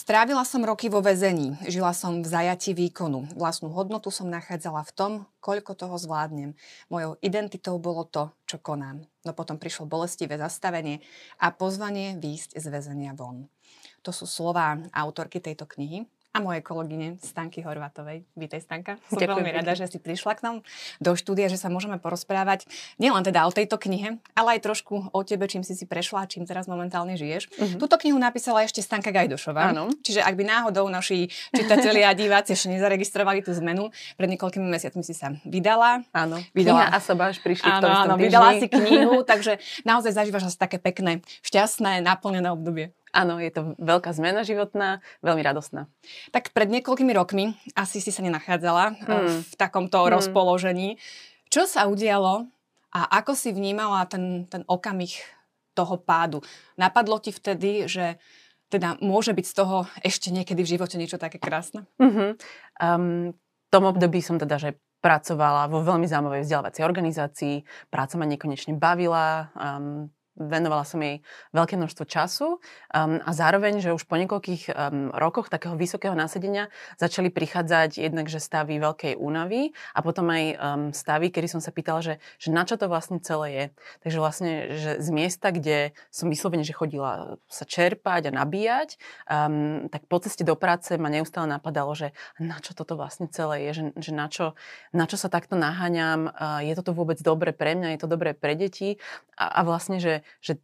Strávila som roky vo väzení, žila som v zajati výkonu. Vlastnú hodnotu som nachádzala v tom, koľko toho zvládnem. Mojou identitou bolo to, čo konám. No potom prišlo bolestivé zastavenie a pozvanie výjsť z väzenia von. To sú slová autorky tejto knihy, a mojej kolegyne Stanky Horvatovej. Vítej Stanka. Som Ďakujem veľmi rada, že si prišla k nám do štúdia, že sa môžeme porozprávať nielen teda o tejto knihe, ale aj trošku o tebe, čím si si prešla, čím teraz momentálne žiješ. Uh-huh. Túto knihu napísala ešte Stanka Gajdošová. Áno. Čiže ak by náhodou naši čitatelia a diváci ešte nezaregistrovali tú zmenu, pred niekoľkými mesiacmi si sa vydala. Áno. Vydala... Kniha a soba až prišli áno, v tom áno, vydala si knihu, takže naozaj zažívaš asi také pekné, šťastné, naplnené obdobie. Áno, je to veľká zmena životná, veľmi radostná. Tak pred niekoľkými rokmi asi si sa nenachádzala hmm. v takomto hmm. rozpoložení. Čo sa udialo a ako si vnímala ten, ten okamih toho pádu? Napadlo ti vtedy, že teda môže byť z toho ešte niekedy v živote niečo také krásne? Uh-huh. Um, v tom období som teda, že pracovala vo veľmi zaujímavej vzdelávacej organizácii, práca ma nekonečne bavila, um, venovala som jej veľké množstvo času um, a zároveň, že už po niekoľkých um, rokoch takého vysokého nasadenia začali prichádzať jednak, že stavy veľkej únavy a potom aj um, stavy, kedy som sa pýtala, že, že na čo to vlastne celé je. Takže vlastne, že z miesta, kde som vyslovene, že chodila sa čerpať a nabíjať, um, tak po ceste do práce ma neustále napadalo, že na čo toto vlastne celé je, že, že na, čo, na čo sa takto naháňam, uh, je toto vôbec dobre pre mňa, je to dobre pre deti a, a vlastne, že že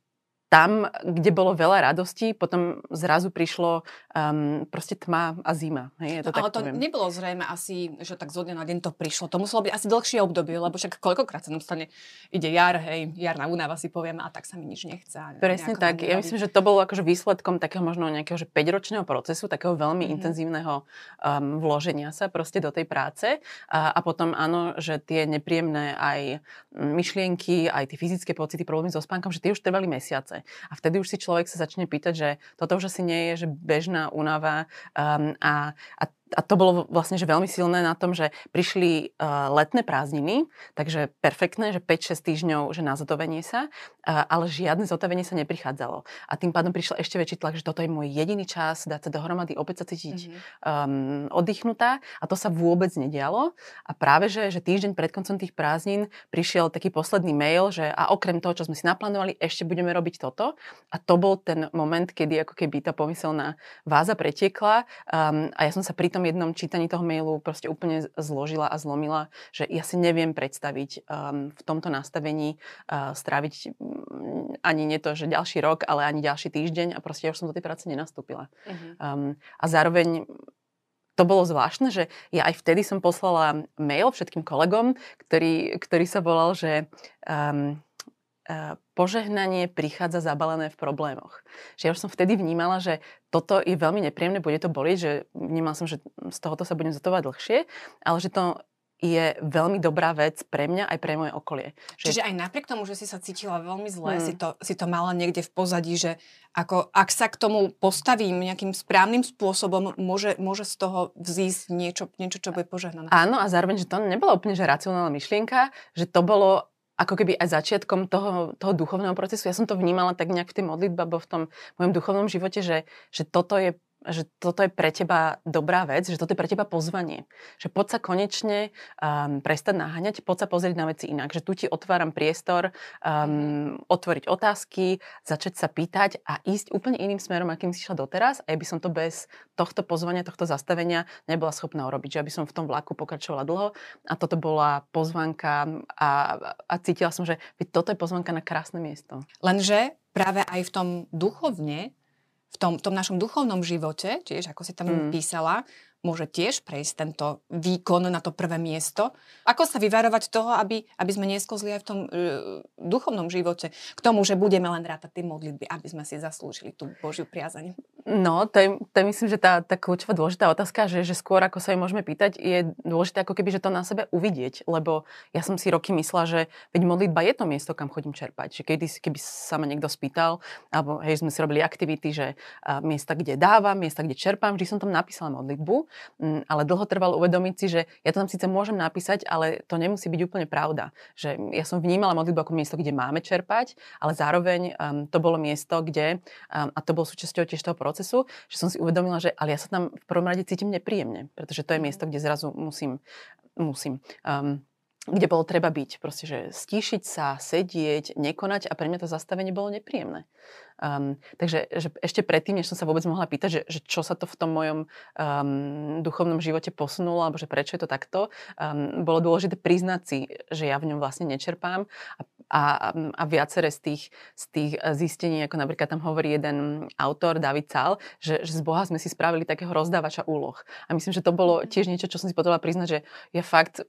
tam, kde bolo veľa radostí, potom zrazu prišlo um, proste tma a zima. Hej, to no, tak ale to poviem. nebolo zrejme asi, že tak zo dňa na deň to prišlo. To muselo byť asi dlhšie obdobie, lebo však koľkokrát sa nám stane, ide jar, hej, jarná únava si povieme a tak sa mi nič nechce. Presne tak. Ja myslím, že to bolo akože výsledkom takého možno nejakého že 5-ročného procesu, takého veľmi mm-hmm. intenzívneho um, vloženia sa proste do tej práce. A, a potom áno, že tie nepríjemné aj myšlienky, aj tie fyzické pocity, problémy so spánkom, že tie už trvali mesiace práce. A vtedy už si človek sa začne pýtať, že toto už asi nie je že bežná únava um, a, a a to bolo vlastne že veľmi silné na tom, že prišli uh, letné prázdniny, takže perfektné, že 5-6 týždňov že na zotavenie sa, uh, ale žiadne zotavenie sa neprichádzalo. A tým pádom prišiel ešte väčší tlak, že toto je môj jediný čas, dať sa dohromady, opäť sa cítiť mm-hmm. um, oddychnutá a to sa vôbec nedialo. A práve, že, že týždeň pred koncom tých prázdnin prišiel taký posledný mail, že a okrem toho, čo sme si naplánovali, ešte budeme robiť toto. A to bol ten moment, kedy ako keby tá pomyselná váza pretiekla um, a ja som sa pri tom jednom čítaní toho mailu proste úplne zložila a zlomila, že ja si neviem predstaviť um, v tomto nastavení uh, stráviť um, ani nie to, že ďalší rok, ale ani ďalší týždeň a proste ja už som do tej práce nenastúpila. Uh-huh. Um, a zároveň to bolo zvláštne, že ja aj vtedy som poslala mail všetkým kolegom, ktorý, ktorý sa volal, že um, požehnanie prichádza zabalené v problémoch. Že ja už som vtedy vnímala, že toto je veľmi nepríjemné, bude to bolieť, že vnímala som, že z tohoto sa budem zotovať dlhšie, ale že to je veľmi dobrá vec pre mňa aj pre moje okolie. Že... Čiže aj napriek tomu, že si sa cítila veľmi zle, hmm. si, to, si to mala niekde v pozadí, že ako, ak sa k tomu postavím nejakým správnym spôsobom, môže, môže z toho vzísť niečo, niečo, čo bude požehnané. Áno a zároveň, že to nebola úplne že racionálna myšlienka, že to bolo ako keby aj začiatkom toho, toho duchovného procesu. Ja som to vnímala tak nejak v tej modlitbe, alebo v tom mojom duchovnom živote, že, že toto je že toto je pre teba dobrá vec, že toto je pre teba pozvanie. Že poď sa konečne um, prestať naháňať, poď sa pozrieť na veci inak. Že tu ti otváram priestor um, otvoriť otázky, začať sa pýtať a ísť úplne iným smerom, akým si išla doteraz. A ja by som to bez tohto pozvania, tohto zastavenia nebola schopná urobiť. Že aby som v tom vlaku pokračovala dlho. A toto bola pozvanka a, a cítila som, že toto je pozvanka na krásne miesto. Lenže práve aj v tom duchovne v tom, tom našom duchovnom živote, tiež ako si tam mm. písala, môže tiež prejsť tento výkon na to prvé miesto. Ako sa vyvarovať toho, aby, aby sme neskozli aj v tom uh, duchovnom živote k tomu, že budeme len rátať tie modlitby, aby sme si zaslúžili tú Božiu priazeň? No, to je, to je myslím, že tá, tá kľúčová dôležitá otázka, že, že skôr ako sa jej môžeme pýtať, je dôležité ako keby, že to na sebe uvidieť, lebo ja som si roky myslela, že veď modlitba je to miesto, kam chodím čerpať. Že kedy, keby sa ma niekto spýtal, alebo hej, sme si robili aktivity, že a, miesta, kde dávam, miesta, kde čerpám, vždy som tam napísala modlitbu, m, ale dlho trvalo uvedomiť si, že ja to tam síce môžem napísať, ale to nemusí byť úplne pravda. Že ja som vnímala modlitbu ako miesto, kde máme čerpať, ale zároveň um, to bolo miesto, kde, um, a to bolo súčasťou tiež toho procesu, procesu, že som si uvedomila, že ale ja sa tam v prvom rade cítim nepríjemne, pretože to je mhm. miesto, kde zrazu musím, musím um, kde bolo treba byť. Proste, že stíšiť sa, sedieť, nekonať a pre mňa to zastavenie bolo nepríjemné. Um, takže že ešte predtým, než som sa vôbec mohla pýtať, že, že čo sa to v tom mojom um, duchovnom živote posunulo, alebo že prečo je to takto, um, bolo dôležité priznať si, že ja v ňom vlastne nečerpám a, a, a viacere z tých, z tých zistení, ako napríklad tam hovorí jeden autor, David Cal, že, že z Boha sme si spravili takého rozdávača úloh. A myslím, že to bolo tiež niečo, čo som si potrebovala priznať, že ja fakt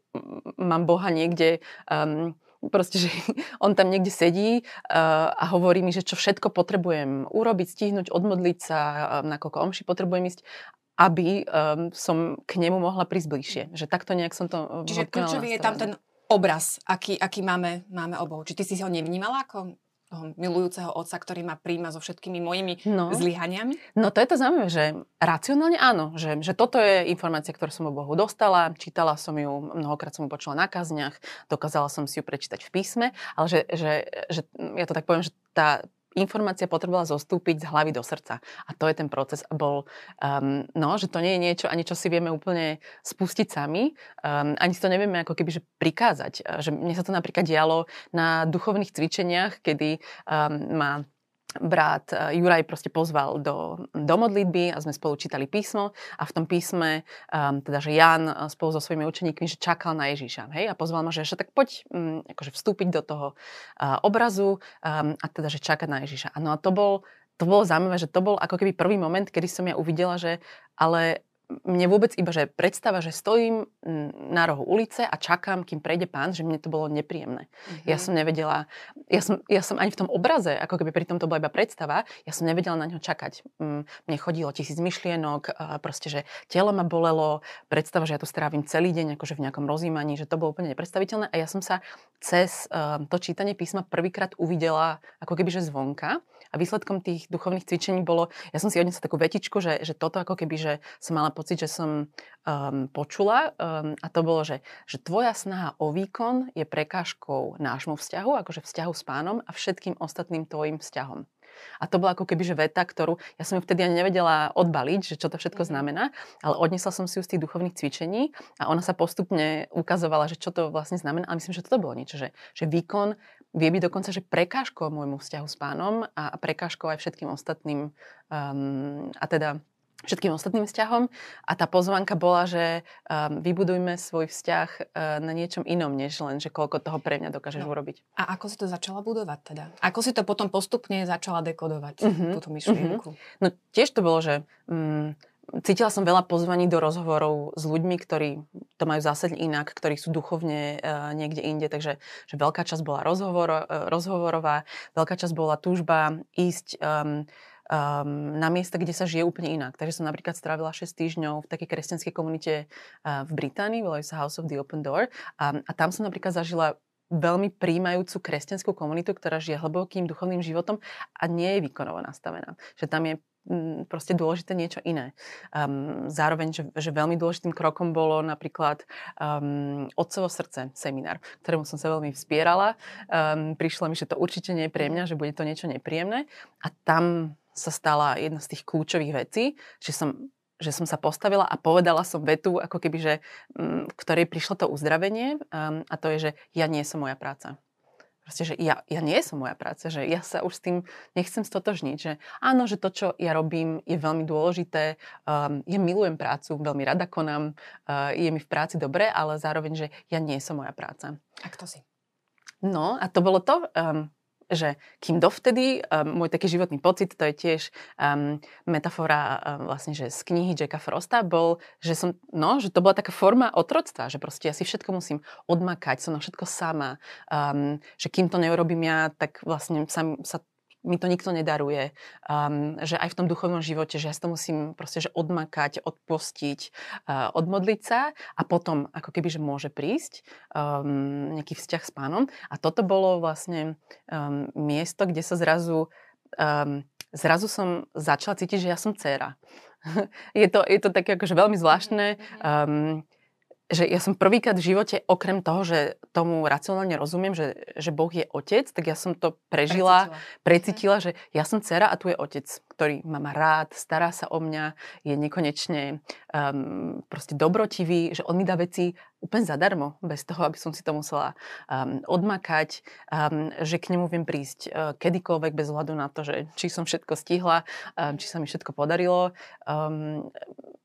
mám Boha niekde um, proste, že on tam niekde sedí uh, a hovorí mi, že čo všetko potrebujem urobiť, stihnúť, odmodliť sa, um, nakoľko omši potrebujem ísť, aby um, som k nemu mohla prísť bližšie. Že takto nejak som to Čiže kľúčový je tam ten obraz, aký, aký máme, máme obou. Či ty si ho nevnímala ako milujúceho otca, ktorý ma príjma so všetkými mojimi no. zlyhaniami? No to je to zaujímavé, že racionálne áno, že, že toto je informácia, ktorú som o Bohu dostala, čítala som ju, mnohokrát som ju počula na kazniach, dokázala som si ju prečítať v písme, ale že, že, že ja to tak poviem, že tá informácia potrebovala zostúpiť z hlavy do srdca. A to je ten proces. Bol, um, no, že to nie je niečo, ani čo si vieme úplne spustiť sami, um, ani si to nevieme ako keby že prikázať. Že mne sa to napríklad dialo na duchovných cvičeniach, kedy um, ma brat eh, Juraj proste pozval do, do modlitby a sme spolu čítali písmo a v tom písme, um, teda že Jan eh, spolu so svojimi učeníkmi, že čakal na Ježíša. Hej? A pozval ma, že ešte tak poď um, akože vstúpiť do toho uh, obrazu um, a teda, že čakať na Ježíša. No a to bol to bolo zaujímavé, že to bol ako keby prvý moment, kedy som ja uvidela, že ale mne vôbec iba, že predstava, že stojím na rohu ulice a čakám, kým prejde pán, že mne to bolo nepríjemné. Mm-hmm. Ja som nevedela, ja som, ja som ani v tom obraze, ako keby pri tom to bola iba predstava, ja som nevedela na ňo čakať. Mne chodilo tisíc myšlienok, proste, že telo ma bolelo, predstava, že ja tu strávim celý deň akože v nejakom rozímaní, že to bolo úplne nepredstaviteľné a ja som sa cez to čítanie písma prvýkrát uvidela ako keby, že zvonka a výsledkom tých duchovných cvičení bolo, ja som si odnesla takú vetičku, že, že toto ako keby, že som mala pocit, že som um, počula um, a to bolo, že, že tvoja snaha o výkon je prekážkou nášmu vzťahu, akože vzťahu s pánom a všetkým ostatným tvojim vzťahom. A to bola ako keby že veta, ktorú ja som ju vtedy ani nevedela odbaliť, že čo to všetko mhm. znamená, ale odnesla som si ju z tých duchovných cvičení a ona sa postupne ukazovala, že čo to vlastne znamená. Ale myslím, že toto bolo niečo, že, že výkon vie byť dokonca, že prekážkou môjmu vzťahu s pánom a prekážkou aj všetkým ostatným um, a teda všetkým ostatným vzťahom. A tá pozvanka bola, že um, vybudujme svoj vzťah uh, na niečom inom, než len, že koľko toho pre mňa dokážeš no. urobiť. A ako si to začala budovať teda? Ako si to potom postupne začala dekodovať, uh-huh. túto myšlienku? Uh-huh. No tiež to bolo, že um, cítila som veľa pozvaní do rozhovorov s ľuďmi, ktorí to majú zásadne inak, ktorí sú duchovne uh, niekde inde, takže že veľká časť bola rozhovor, uh, rozhovorová, veľká časť bola túžba ísť um, um, na miesta, kde sa žije úplne inak. Takže som napríklad strávila 6 týždňov v takej kresťanskej komunite uh, v Británii, volajú sa House of the Open Door. A, a tam som napríklad zažila veľmi príjmajúcu kresťanskú komunitu, ktorá žije hlbokým duchovným životom a nie je výkonovo nastavená. Že tam je mm, proste dôležité niečo iné. Um, zároveň, že, že veľmi dôležitým krokom bolo napríklad um, Otcovo srdce seminár, ktorému som sa veľmi vzpierala. Um, prišlo mi, že to určite nie je pre mňa, že bude to niečo nepríjemné. A tam sa stala jedna z tých kľúčových vecí, že som že som sa postavila a povedala som vetu, ako keby, že, mm, v ktorej prišlo to uzdravenie um, a to je, že ja nie som moja práca. Proste, že ja, ja nie som moja práca, že ja sa už s tým nechcem stotožniť, že áno, že to, čo ja robím, je veľmi dôležité, um, ja milujem prácu, veľmi rada konám, uh, je mi v práci dobre, ale zároveň, že ja nie som moja práca. A kto si? No a to bolo to, um, že kým dovtedy, um, môj taký životný pocit, to je tiež um, metafora um, vlastne, že z knihy Jacka Frosta bol, že som, no, že to bola taká forma otroctva, že proste ja si všetko musím odmakať, som na všetko sama, um, že kým to neurobím ja, tak vlastne sa, sa mi to nikto nedaruje. Um, že aj v tom duchovnom živote, že ja si to musím proste že odmakať, odpostiť, uh, odmodliť sa a potom ako keby, že môže prísť um, nejaký vzťah s pánom. A toto bolo vlastne um, miesto, kde sa zrazu um, zrazu som začala cítiť, že ja som dcéra. je, to, je to také akože veľmi zvláštne. Um, že ja som prvýkrát v živote, okrem toho, že tomu racionálne rozumiem, že, že Boh je otec, tak ja som to prežila, precítila, precítila že ja som dcera a tu je otec, ktorý ma má rád, stará sa o mňa, je nekonečne um, proste dobrotivý, že on mi dá veci úplne zadarmo, bez toho, aby som si to musela um, odmakať, um, že k nemu viem prísť uh, kedykoľvek bez hľadu na to, že či som všetko stihla, um, či sa mi všetko podarilo. Um,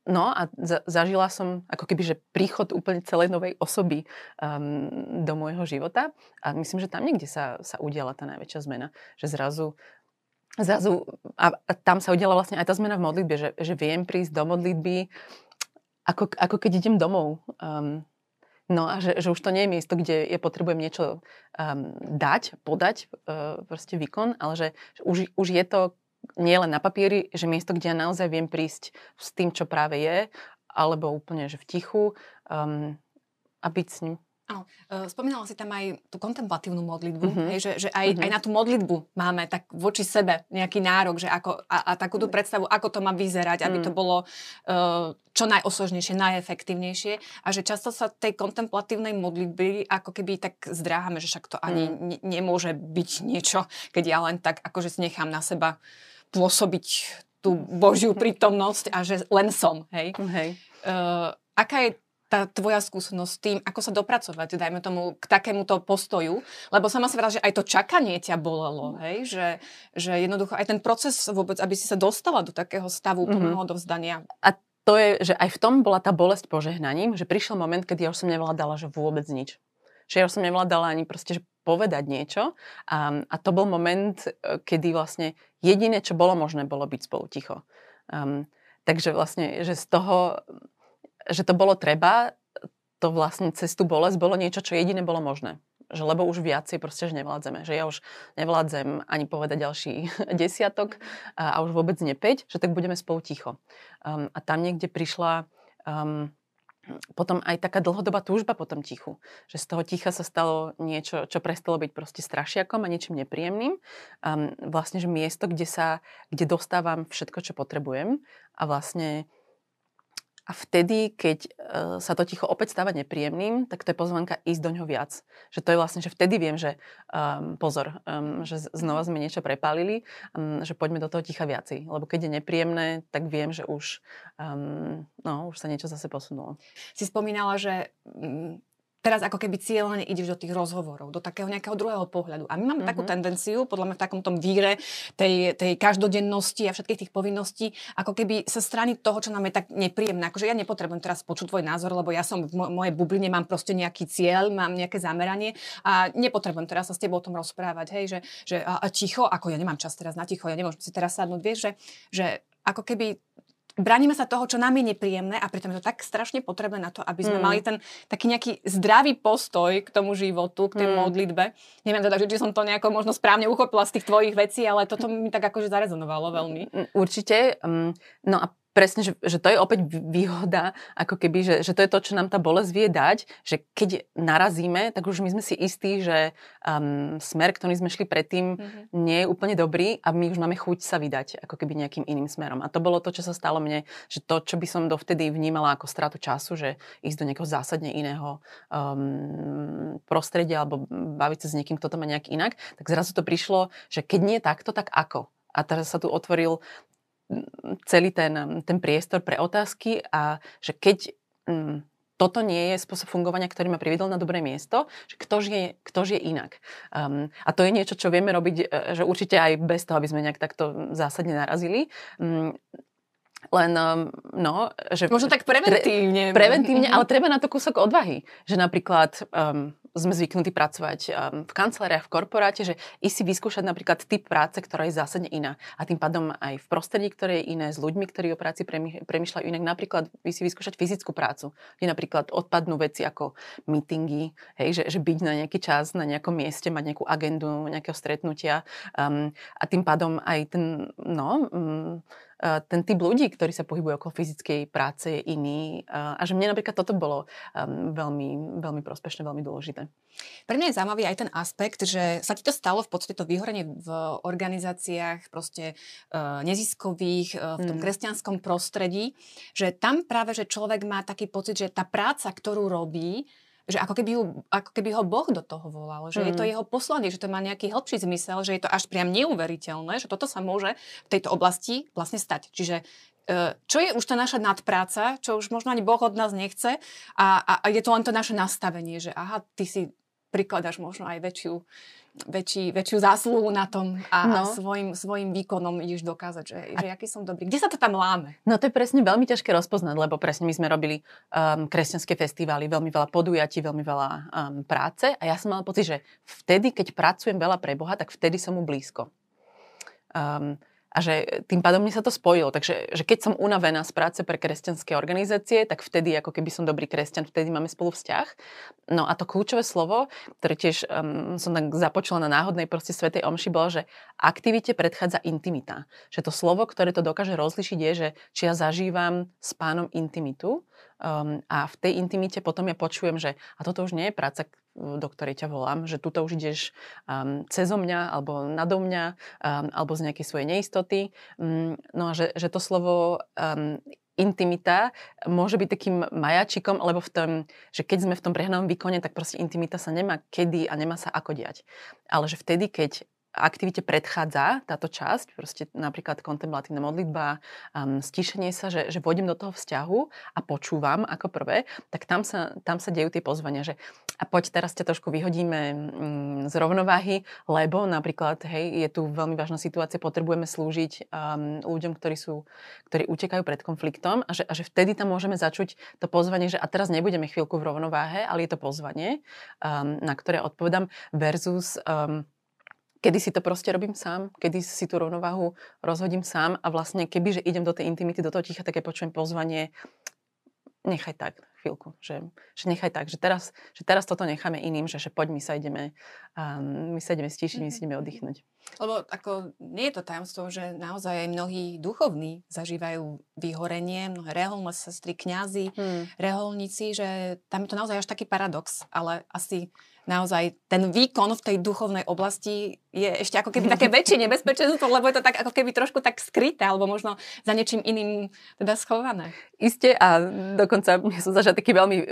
No a za, zažila som ako keby, že príchod úplne celej novej osoby um, do môjho života a myslím, že tam niekde sa, sa udiala tá najväčšia zmena. Že zrazu, zrazu a, tam sa udiala vlastne aj tá zmena v modlitbe, že, že viem prísť do modlitby ako, ako keď idem domov. Um, No a že, že už to nie je miesto, kde ja potrebujem niečo um, dať, podať, uh, proste výkon, ale že, že už, už je to nie len na papieri, že miesto, kde ja naozaj viem prísť s tým, čo práve je, alebo úplne, že v tichu um, a byť s ním. Áno, e, spomínala si tam aj tú kontemplatívnu modlitbu, mm-hmm. hej, že, že aj, mm-hmm. aj na tú modlitbu máme tak voči sebe nejaký nárok, že ako, a, a takúto predstavu, ako to má vyzerať, mm. aby to mm. bolo uh, čo najosložnejšie, najefektívnejšie a že často sa tej kontemplatívnej modlitby ako keby tak zdráhame, že však to ani mm. ne, nemôže byť niečo, keď ja len tak akože nechám na seba pôsobiť tú Božiu prítomnosť a že len som, hej. hej. Uh, aká je tá tvoja skúsenosť s tým, ako sa dopracovať, dajme tomu, k takémuto postoju, lebo sama sa vrala, že aj to čakanie ťa bolelo, hej, že, že jednoducho aj ten proces vôbec, aby si sa dostala do takého stavu mm-hmm. plného odovzdania. A to je, že aj v tom bola tá bolesť požehnaním, že prišiel moment, kedy ja už som nevládala, že vôbec nič. Že ja už som nevládala ani proste, že povedať niečo. A, a to bol moment, e, kedy vlastne jediné, čo bolo možné, bolo byť spolu ticho. Um, takže vlastne, že z toho, že to bolo treba, to vlastne cez tú bolesť bolo niečo, čo jediné bolo možné. Že lebo už viacej proste, že nevládzeme. Že ja už nevládzem ani povedať ďalší desiatok a, a už vôbec nie 5, že tak budeme spolu ticho. Um, a tam niekde prišla um, potom aj taká dlhodobá túžba po tom tichu. Že z toho ticha sa stalo niečo, čo prestalo byť proste strašiakom a niečím nepríjemným. Um, vlastne, že miesto, kde, sa, kde dostávam všetko, čo potrebujem a vlastne a vtedy, keď uh, sa to ticho opäť stáva nepríjemným, tak to je pozvanka ísť do ňoho viac. Že to je vlastne, že vtedy viem, že um, pozor, um, že znova sme niečo prepálili, um, že poďme do toho ticha viacej. Lebo keď je nepríjemné, tak viem, že už, um, no, už sa niečo zase posunulo. Si spomínala, že teraz ako keby cieľene ideš do tých rozhovorov, do takého nejakého druhého pohľadu. A my máme mm-hmm. takú mhm. tendenciu, podľa mňa v takom tom víre tej, tej každodennosti a všetkých tých povinností, ako keby sa strany toho, čo nám je tak nepríjemné. Akože ja nepotrebujem teraz počuť tvoj názor, lebo ja som v mojej bubline, mám proste nejaký cieľ, mám nejaké zameranie a nepotrebujem teraz sa s tebou o tom rozprávať. Hej, že, že a, a ticho, ako ja nemám čas teraz na ticho, ja nemôžem si teraz sadnúť, vieš, že, že ako keby Bránime sa toho, čo nám je nepríjemné a pritom je to tak strašne potrebné na to, aby sme mm. mali ten taký nejaký zdravý postoj k tomu životu, k tej mm. modlitbe. Neviem teda, či som to nejako možno správne uchopila z tých tvojich vecí, ale toto mi tak akože zarezonovalo veľmi. Mm, určite. Um, no a presne, že, že to je opäť výhoda, ako keby, že, že to je to, čo nám tá bolesť vie dať, že keď narazíme, tak už my sme si istí, že um, smer, ktorý sme šli predtým, mm-hmm. nie je úplne dobrý a my už máme chuť sa vydať ako keby nejakým iným smerom. A to bolo to, čo sa stalo mne, že to, čo by som dovtedy vnímala ako stratu času, že ísť do nejakého zásadne iného um, prostredia alebo baviť sa s niekým, kto to má nejak inak, tak zrazu to prišlo, že keď nie takto, tak ako? A teraz sa tu otvoril celý ten, ten priestor pre otázky a že keď mm, toto nie je spôsob fungovania, ktorý ma priviedol na dobré miesto, že kto žije, kto žije inak. Um, a to je niečo, čo vieme robiť, e, že určite aj bez toho, aby sme nejak takto zásadne narazili. Um, len, no, že... Možno tak preventívne. Tre, preventívne, ale treba na to kúsok odvahy. Že napríklad um, sme zvyknutí pracovať um, v kanceláriách, v korporáte, že i si vyskúšať napríklad typ práce, ktorá je zásadne iná. A tým pádom aj v prostredí, ktoré je iné, s ľuďmi, ktorí o práci premýšľajú inak. Napríklad vy si vyskúšať fyzickú prácu, kde napríklad odpadnú veci ako meetingy, hej, že, že byť na nejaký čas, na nejakom mieste, mať nejakú agendu, nejakého stretnutia. Um, a tým pádom aj ten, no, um, ten typ ľudí, ktorí sa pohybujú okolo fyzickej práce je iný a že mne napríklad toto bolo um, veľmi, veľmi prospešné, veľmi dôležité. Pre mňa je zaujímavý aj ten aspekt, že sa ti to stalo v podstate to vyhorenie v organizáciách proste uh, neziskových, v tom mm. kresťanskom prostredí, že tam práve, že človek má taký pocit, že tá práca, ktorú robí, že ako keby, ju, ako keby ho Boh do toho volal, že mm. je to mm. jeho poslanie, že to má nejaký hĺbší zmysel, že je to až priam neuveriteľné, že toto sa môže v tejto oblasti vlastne stať. Čiže e, čo je už tá naša nadpráca, čo už možno ani Boh od nás nechce a, a, a je to len to naše nastavenie, že aha, ty si prikladáš možno aj väčšiu väčší, väčšiu zásluhu na tom a, no. a svojim, svojim výkonom ideš dokázať, že, a... že aký som dobrý. Kde sa to tam láme? No to je presne veľmi ťažké rozpoznať, lebo presne my sme robili um, kresťanské festivály, veľmi veľa podujatí, veľmi veľa um, práce a ja som mala pocit, že vtedy, keď pracujem veľa pre Boha, tak vtedy som mu blízko. Um, a že tým pádom mne sa to spojilo. Takže že keď som unavená z práce pre kresťanské organizácie, tak vtedy ako keby som dobrý kresťan, vtedy máme spolu vzťah. No a to kľúčové slovo, ktoré tiež um, som tak započula na náhodnej proste Svetej Omši, bolo, že aktivite predchádza intimita. Že to slovo, ktoré to dokáže rozlišiť je, že či ja zažívam s pánom intimitu um, a v tej intimite potom ja počujem, že a toto už nie je práca, do ktorej ťa volám, že tuto už ideš um, cezo mňa alebo nado mňa um, alebo z nejakej svojej neistoty. Um, no a že, že to slovo um, intimita môže byť takým majačikom, lebo v tom, že keď sme v tom prehnanom výkone, tak proste intimita sa nemá kedy a nemá sa ako diať. Ale že vtedy, keď aktivite predchádza táto časť, proste napríklad kontemplatívna modlitba, um, stíšenie sa, že, že vôjdem do toho vzťahu a počúvam ako prvé, tak tam sa, tam sa dejú tie pozvania, že a poď teraz ťa trošku vyhodíme um, z rovnováhy, lebo napríklad, hej, je tu veľmi vážna situácia, potrebujeme slúžiť um, ľuďom, ktorí sú, ktorí utekajú pred konfliktom a že, a že vtedy tam môžeme začuť to pozvanie, že a teraz nebudeme chvíľku v rovnováhe, ale je to pozvanie, um, na ktoré odpovedám versus um, kedy si to proste robím sám, kedy si tú rovnováhu rozhodím sám a vlastne keby, že idem do tej intimity, do toho ticha, také počujem pozvanie, nechaj tak chvíľku, že, že nechaj tak, že teraz, že teraz toto necháme iným, že, že poď my sa ideme, um, my sa ideme stíšiť, my si ideme oddychnúť. Lebo ako nie je to tajomstvo, že naozaj aj mnohí duchovní zažívajú vyhorenie, mnohé reholné sestry, kňazi, hmm. reholníci, že tam je to naozaj až taký paradox, ale asi naozaj ten výkon v tej duchovnej oblasti je ešte ako keby také väčšie nebezpečenstvo, lebo je to tak ako keby trošku tak skryté, alebo možno za niečím iným teda schované. Isté a dokonca ja som zažila taký veľmi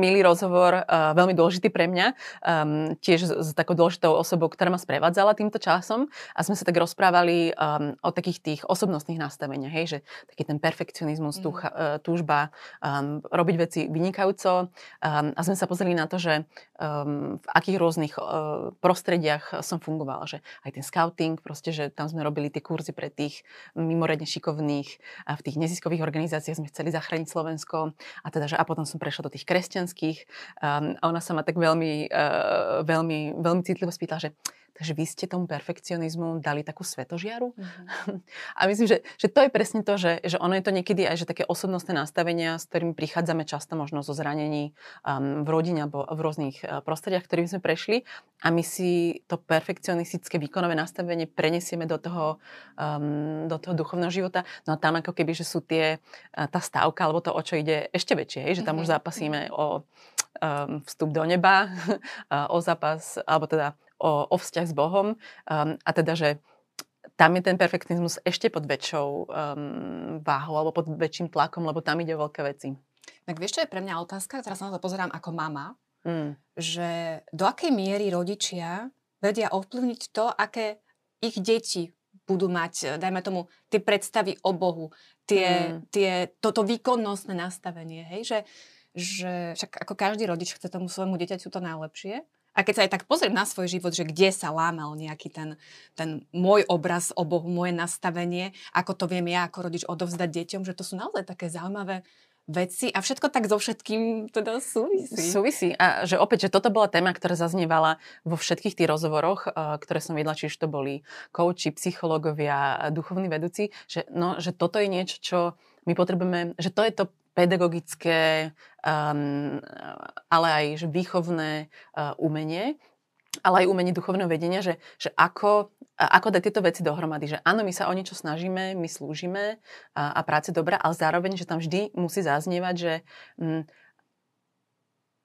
milý rozhovor, veľmi dôležitý pre mňa, um, tiež s, s takou dôležitou osobou, ktorá ma sprevádzala týmto časom a sme sa tak rozprávali um, o takých tých osobnostných nastaveniach, hej, že taký ten perfekcionizmus, mm. túcha, uh, túžba um, robiť veci vynikajúco um, a sme sa pozreli na to, že um, v akých rôznych uh, prostrediach som fungovala, že aj ten scouting, proste, že tam sme robili tie kurzy pre tých mimoriadne šikovných a v tých neziskových organizáciách sme chceli zachrániť Slovensko a teda, že a potom som prešla do tých kresťanských um, a ona sa ma tak veľmi, uh, veľmi, veľmi citlivo spýtala, že Takže vy ste tomu perfekcionizmu dali takú svetožiaru. Mm-hmm. A myslím, že, že to je presne to, že, že ono je to niekedy aj že také osobnostné nastavenia, s ktorými prichádzame často možno zo zranení um, v rodine alebo v rôznych uh, prostrediach, ktorým sme prešli a my si to perfekcionistické výkonové nastavenie prenesieme do toho, um, do toho duchovného života. No a tam ako keby, že sú tie, uh, tá stávka alebo to, o čo ide ešte väčšie, hej? že tam mm-hmm. už mhm. zápasíme o um, vstup do neba, o zápas, alebo teda o, o vzťah s Bohom um, a teda, že tam je ten perfekcionizmus ešte pod väčšou um, váhou alebo pod väčším tlakom, lebo tam ide o veľké veci. Tak vieš, čo je pre mňa otázka? Teraz na to pozerám ako mama. Mm. Že do akej miery rodičia vedia ovplyvniť to, aké ich deti budú mať, dajme tomu, tie predstavy o Bohu, tie, mm. tie, toto výkonnostné nastavenie, hej? Že, že však ako každý rodič chce tomu svojmu dieťaťu to najlepšie, a keď sa aj tak pozriem na svoj život, že kde sa lámal nejaký ten, ten môj obraz o Bohu, moje nastavenie, ako to viem ja ako rodič odovzdať deťom, že to sú naozaj také zaujímavé veci a všetko tak so všetkým teda súvisí. Súvisí. A že opäť, že toto bola téma, ktorá zaznievala vo všetkých tých rozhovoroch, eh, ktoré som vedla, už to boli kouči, psychológovia, duchovní vedúci, že, no, že toto je niečo, čo my potrebujeme, že to je to pedagogické, um, ale aj že výchovné uh, umenie, ale aj umenie duchovného vedenia, že, že ako, ako dať tieto veci dohromady. Že áno, my sa o niečo snažíme, my slúžime a, a práce dobrá, ale zároveň, že tam vždy musí zaznievať, že mm,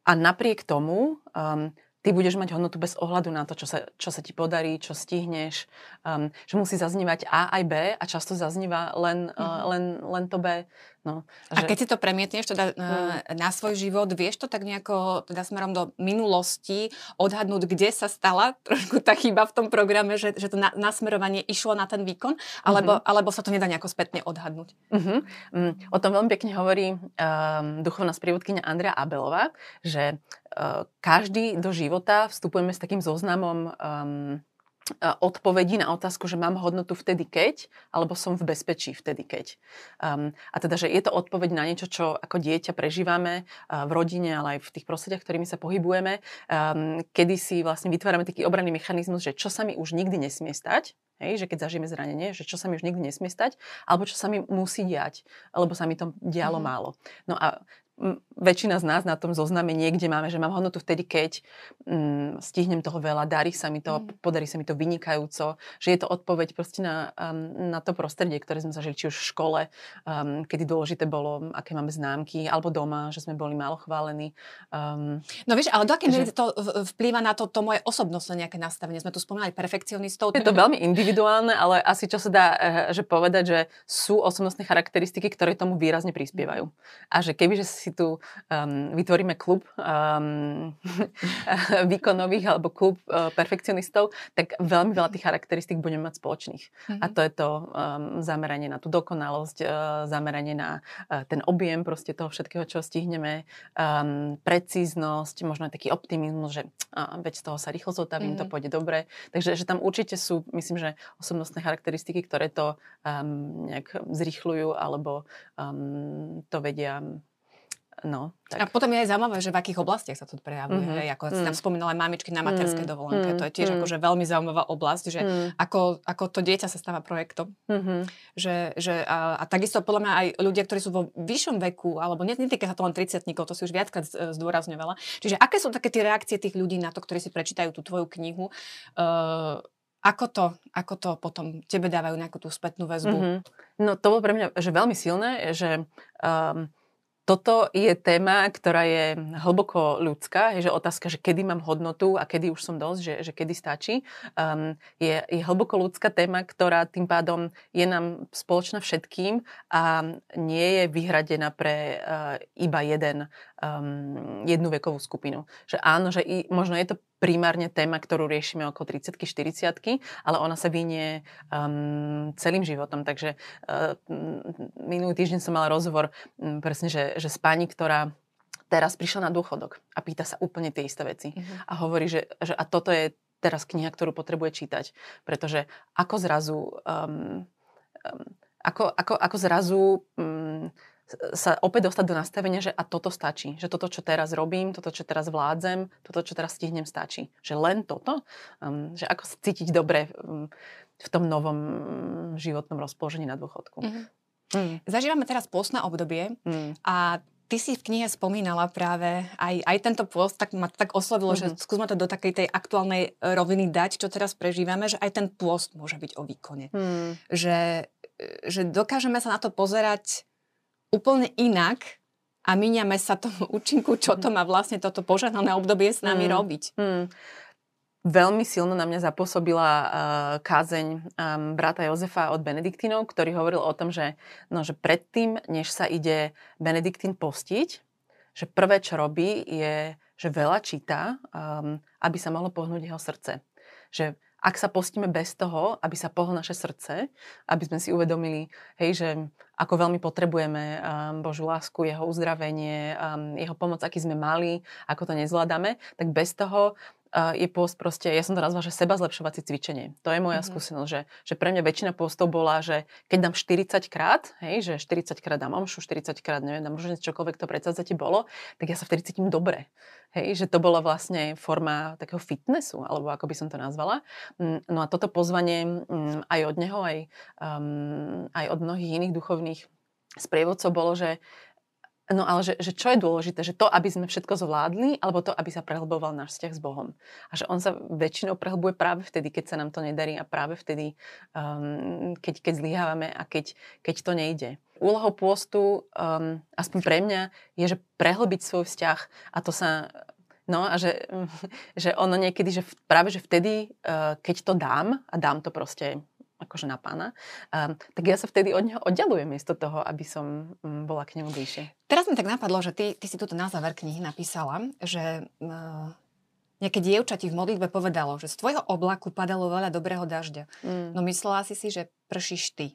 a napriek tomu um, ty budeš mať hodnotu bez ohľadu na to, čo sa, čo sa ti podarí, čo stihneš, um, že musí zaznívať A aj B a často zazníva len, mm-hmm. uh, len, len to B. No, a že... keď si to premietneš teda mm. na svoj život, vieš to tak nejako teda smerom do minulosti odhadnúť, kde sa stala trošku tá chyba v tom programe, že, že to na, nasmerovanie išlo na ten výkon, alebo, mm-hmm. alebo sa to nedá nejako spätne odhadnúť? Mm-hmm. Mm, o tom veľmi pekne hovorí um, duchovná sprievodkynia Andrea Abelová, že uh, každý do života vstupujeme s takým zoznamom um, odpovedí na otázku, že mám hodnotu vtedy keď, alebo som v bezpečí vtedy keď. Um, a teda, že je to odpoveď na niečo, čo ako dieťa prežívame uh, v rodine, ale aj v tých prostrediach, ktorými sa pohybujeme, um, kedy si vlastne vytvárame taký obranný mechanizmus, že čo sa mi už nikdy nesmie stať, hej, že keď zažijeme zranenie, že čo sa mi už nikdy nesmie stať, alebo čo sa mi musí diať, alebo sa mi to dialo mm. málo. No a väčšina z nás na tom zozname niekde máme, že mám hodnotu vtedy, keď mm, stihnem toho veľa, darí sa mi to, mm. podarí sa mi to vynikajúco, že je to odpoveď proste na, um, na to prostredie, ktoré sme zažili, či už v škole, um, kedy dôležité bolo, aké máme známky, alebo doma, že sme boli málo chválení. Um, no vieš, ale do akej miery to vplýva na to, to moje osobnostné nejaké nastavenie? Sme tu spomínali perfekcionistov. Je to veľmi individuálne, ale asi čo sa dá eh, že povedať, že sú osobnostné charakteristiky, ktoré tomu výrazne prispievajú. A že kebyže si tu um, vytvoríme klub um, výkonových alebo klub uh, perfekcionistov, tak veľmi veľa tých charakteristík budeme mať spoločných. Mm-hmm. A to je to um, zameranie na tú dokonalosť, uh, zameranie na uh, ten objem proste toho všetkého, čo stihneme, um, precíznosť, možno aj taký optimizmus, že uh, veď z toho sa rýchlo zotavím, mm-hmm. to mhm. pôjde dobre. Takže že tam určite sú, myslím, že osobnostné charakteristiky, ktoré to um, nejak zrýchľujú alebo um, to vedia No, tak. A potom je aj zaujímavé, že v akých oblastiach sa to prejavuje. Mm-hmm. Hej, ako mm. si tam spomínala aj mamičky na materskej mm. dovolenke. Mm. To je tiež mm. akože veľmi zaujímavá oblasť, že mm. ako, ako to dieťa sa stáva projektom. Mm-hmm. Že, že, a, a takisto podľa mňa aj ľudia, ktorí sú vo vyššom veku, alebo netýka sa to len 30 to si už viackrát zdôrazňovala. Čiže aké sú také tie reakcie tých ľudí na to, ktorí si prečítajú tú tvoju knihu? Uh, ako to, ako to potom tebe dávajú nejakú tú spätnú väzbu? Mm-hmm. No to bolo pre mňa že veľmi silné, že um, toto je téma, ktorá je hlboko ľudská, je, že otázka, že kedy mám hodnotu a kedy už som dosť, že, že kedy stačí, um, je, je hlboko ľudská téma, ktorá tým pádom je nám spoločná všetkým a nie je vyhradená pre uh, iba jeden, um, jednu vekovú skupinu. Že áno, že i, možno je to primárne téma, ktorú riešime okolo 30 40 ale ona sa vynie um, celým životom. Takže uh, minulý týždeň som mala rozhovor um, presne, že, že s pani, ktorá teraz prišla na dôchodok a pýta sa úplne tie isté veci. Uh-huh. A hovorí, že, že a toto je teraz kniha, ktorú potrebuje čítať. Pretože ako zrazu um, um, ako, ako, ako zrazu um, sa opäť dostať do nastavenia, že a toto stačí. Že toto, čo teraz robím, toto, čo teraz vládzem, toto, čo teraz stihnem, stačí. Že len toto. Um, že ako sa cítiť dobre um, v tom novom um, životnom rozpoložení na dôchodku. Mm-hmm. Mm. Zažívame teraz postné obdobie mm. a Ty si v knihe spomínala práve aj, aj tento post, tak ma tak oslovilo, mm-hmm. že skúsme to do takej tej aktuálnej roviny dať, čo teraz prežívame, že aj ten post môže byť o výkone. Mm. Že, že dokážeme sa na to pozerať úplne inak a míňame sa tomu účinku, čo to má vlastne toto požadnané obdobie s nami mm. robiť. Mm. Veľmi silno na mňa zapôsobila uh, kázeň um, brata Jozefa od Benediktínov, ktorý hovoril o tom, že, no, že predtým, než sa ide Benediktín postiť, že prvé, čo robí, je, že veľa číta, um, aby sa mohlo pohnúť jeho srdce. Že ak sa postíme bez toho, aby sa pohlo naše srdce, aby sme si uvedomili, hej, že ako veľmi potrebujeme um, Božú lásku, jeho uzdravenie, um, jeho pomoc, aký sme mali, ako to nezvládame, tak bez toho je post proste, ja som to nazvala, že seba zlepšovacie cvičenie. To je moja mm-hmm. skúsenosť, že, že pre mňa väčšina postov bola, že keď dám 40 krát, hej, že 40 krát dám omšu, 40 krát, neviem, dám možno čokoľvek to predsadzate bolo, tak ja sa vtedy cítim dobre. Hej, že to bola vlastne forma takého fitnessu, alebo ako by som to nazvala. Mm, no a toto pozvanie mm, aj od neho, aj, um, aj od mnohých iných duchovných sprievodcov bolo, že No ale že, že čo je dôležité, že to, aby sme všetko zvládli, alebo to, aby sa prehlboval náš vzťah s Bohom. A že on sa väčšinou prehlbuje práve vtedy, keď sa nám to nedarí a práve vtedy, um, keď, keď zlyhávame a keď, keď to nejde. Úlohou pôstu, um, aspoň pre mňa, je, že prehlbiť svoj vzťah a to sa No a že, že ono niekedy, že práve že vtedy, uh, keď to dám a dám to proste akože na pána, um, tak ja sa vtedy od neho oddalujem miesto toho, aby som um, bola k nemu bližšie. Teraz mi tak napadlo, že ty, ty si tuto na záver knihy napísala, že uh, nejaké dievča ti v modlitbe povedalo, že z tvojho oblaku padalo veľa dobrého dažďa. Mm. No myslela si si, že pršíš ty.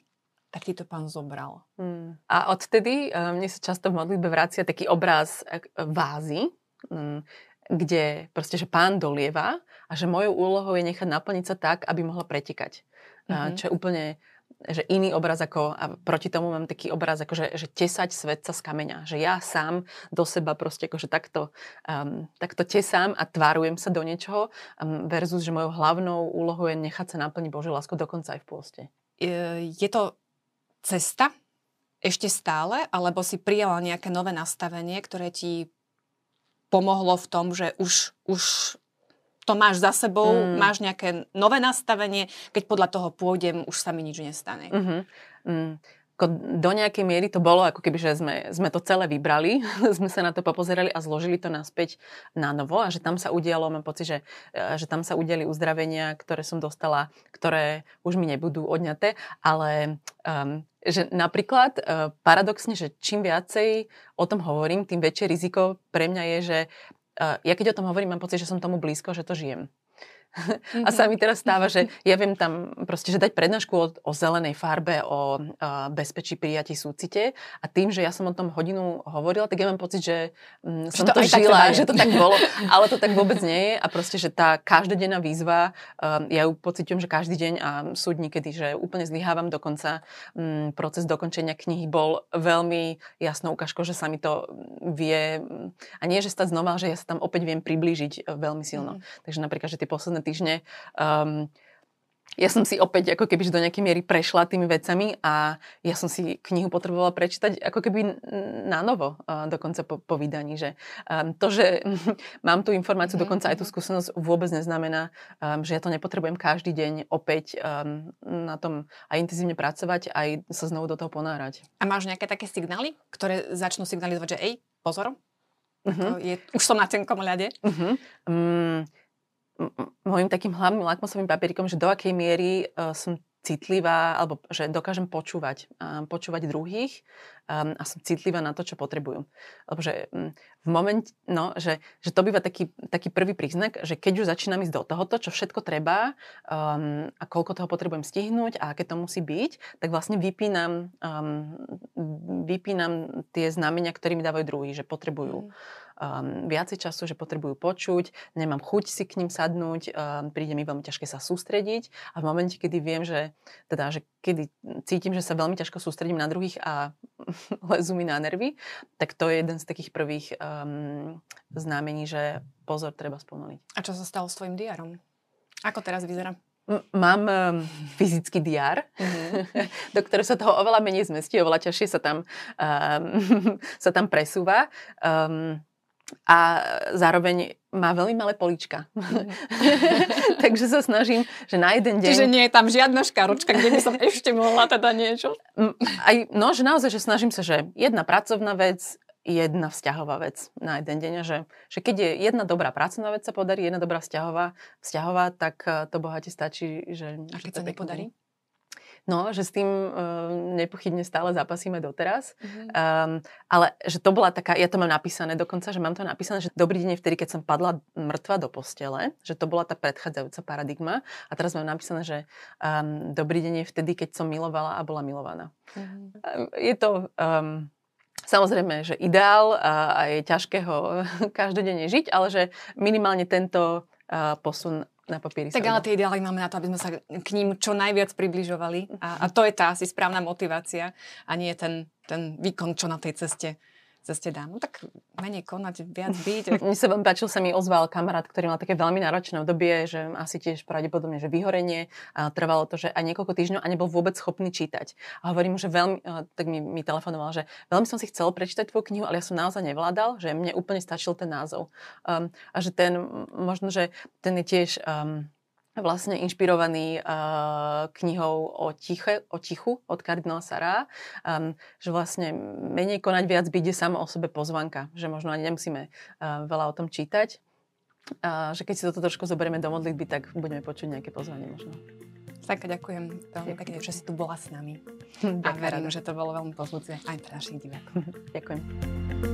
Tak ti to pán zobral. Mm. A odtedy um, mne sa často v modlitbe vracia taký obraz vázy, um, kde proste, že pán dolieva a že mojou úlohou je nechať naplniť sa tak, aby mohla pretekať. Mm-hmm. Čo je úplne že iný obraz ako, a proti tomu mám taký obraz ako, že, že tesať svetca z kameňa. Že ja sám do seba proste akože takto, um, takto tesám a tvárujem sa do niečoho um, versus, že mojou hlavnou úlohou je nechať sa naplniť Božiu lásku dokonca aj v pôste. Je to cesta ešte stále, alebo si prijala nejaké nové nastavenie, ktoré ti pomohlo v tom, že už, už to máš za sebou, mm. máš nejaké nové nastavenie, keď podľa toho pôjdem, už sa mi nič nestane. Mm-hmm. Mm. Do nejakej miery to bolo, ako keby, že sme, sme to celé vybrali, sme sa na to popozerali a zložili to naspäť na novo a že tam sa udialo, mám pocit, že, e, že tam sa udiali uzdravenia, ktoré som dostala, ktoré už mi nebudú odňaté, ale um, že napríklad uh, paradoxne, že čím viacej o tom hovorím, tým väčšie riziko pre mňa je, že ja keď o tom hovorím, mám pocit, že som tomu blízko, že to žijem. Mm-hmm. A sa mi teraz stáva, že ja viem tam proste, že dať prednášku o, o zelenej farbe, o uh, bezpečí, prijatí, súcite a tým, že ja som o tom hodinu hovorila, tak ja mám pocit, že um, som to, to žila, že to tak bolo, ale to tak vôbec nie je a proste, že tá každodenná výzva, um, ja ju pociťujem, že každý deň a sú niekedy, že úplne zlyhávam dokonca um, proces dokončenia knihy bol veľmi jasnou ukážkou, že sa mi to vie a nie, že stať znova, že ja sa tam opäť viem priblížiť uh, veľmi silno. Mm. Takže napríklad, že tie posledné týždne. Um, ja som si opäť ako keby do nejakej miery prešla tými vecami a ja som si knihu potrebovala prečítať ako keby na novo dokonca po, po vydaní. Že, um, to, že mám tú informáciu, mm-hmm. dokonca aj tú mhm. skúsenosť vôbec neznamená, um, že ja to nepotrebujem každý deň opäť na tom aj intenzívne pracovať, aj sa znovu do toho ponárať. A máš nejaké také signály, ktoré začnú signalizovať, že ej, pozor, uh-huh. je, už som na tenkom ľade? Uh-huh. Um, môjim takým hlavným lakmusovým papierikom, že do akej miery uh, som citlivá, alebo že dokážem počúvať, um, počúvať druhých um, a som citlivá na to, čo potrebujú. Lebo že um, v momente, no, že, že to býva taký, taký prvý príznak, že keď už začínam ísť do tohoto, čo všetko treba um, a koľko toho potrebujem stihnúť a aké to musí byť, tak vlastne vypínam, um, vypínam tie znamenia, ktoré mi dávajú druhý, že potrebujú. Mm um, viacej času, že potrebujú počuť, nemám chuť si k ním sadnúť, um, príde mi veľmi ťažké sa sústrediť a v momente, kedy viem, že, teda, že kedy cítim, že sa veľmi ťažko sústredím na druhých a lezú mi na nervy, tak to je jeden z takých prvých um, znamení, že pozor, treba spomaliť. A čo sa stalo s tvojim diarom? Ako teraz vyzerá? Mám um, fyzický diár, mm-hmm. do ktorého sa toho oveľa menej zmestí, oveľa ťažšie sa tam, um, sa tam presúva. Um, a zároveň má veľmi malé polička. Takže sa snažím, že na jeden deň... Čiže nie je tam žiadna škaročka, kde by som ešte mohla teda niečo? Aj, no, že naozaj, že snažím sa, že jedna pracovná vec, jedna vzťahová vec na jeden deň. Že, že keď je jedna dobrá pracovná vec sa podarí, jedna dobrá vzťahová, vzťahová tak eh, to bohate stačí. Že, a keď že sa nepodarí? No, že s tým uh, nepochybne stále zapasíme doteraz. Mm-hmm. Um, ale že to bola taká, ja to mám napísané dokonca, že mám to napísané, že dobrý deň je vtedy, keď som padla mŕtva do postele, že to bola tá predchádzajúca paradigma. A teraz mám napísané, že um, dobrý deň je vtedy, keď som milovala a bola milovaná. Mm-hmm. Um, je to... Um, Samozrejme, že ideál a, a je ťažké ho každodenne žiť, ale že minimálne tento uh, posun na papieri. Tak ale tie ideály máme na to, aby sme sa k ním čo najviac približovali. A, a to je tá asi správna motivácia a nie ten, ten výkon, čo na tej ceste zase dám. No tak menej konať, viac byť. Mne sa veľmi páčil, sa mi ozval kamarát, ktorý mal také veľmi náročné obdobie, že asi tiež pravdepodobne, že vyhorenie. A trvalo to, že aj niekoľko týždňov a nebol vôbec schopný čítať. A hovorím, že veľmi, tak mi, mi telefonoval, že veľmi som si chcel prečítať tvoju knihu, ale ja som naozaj nevládal, že mne úplne stačil ten názov. Um, a že ten, možno, že ten je tiež um, vlastne inšpirovaný uh, knihou o, tiche, o tichu od kardinála Sara, um, že vlastne menej konať viac byť je samo o sebe pozvanka, že možno ani nemusíme uh, veľa o tom čítať, uh, že keď si toto trošku zoberieme do modlitby, tak budeme počuť nejaké pozvanie možno. Tak ďakujem veľmi pekne, že si tu bola s nami. A verím, že to bolo veľmi pozbudzujúce aj pre našich divákov. ďakujem.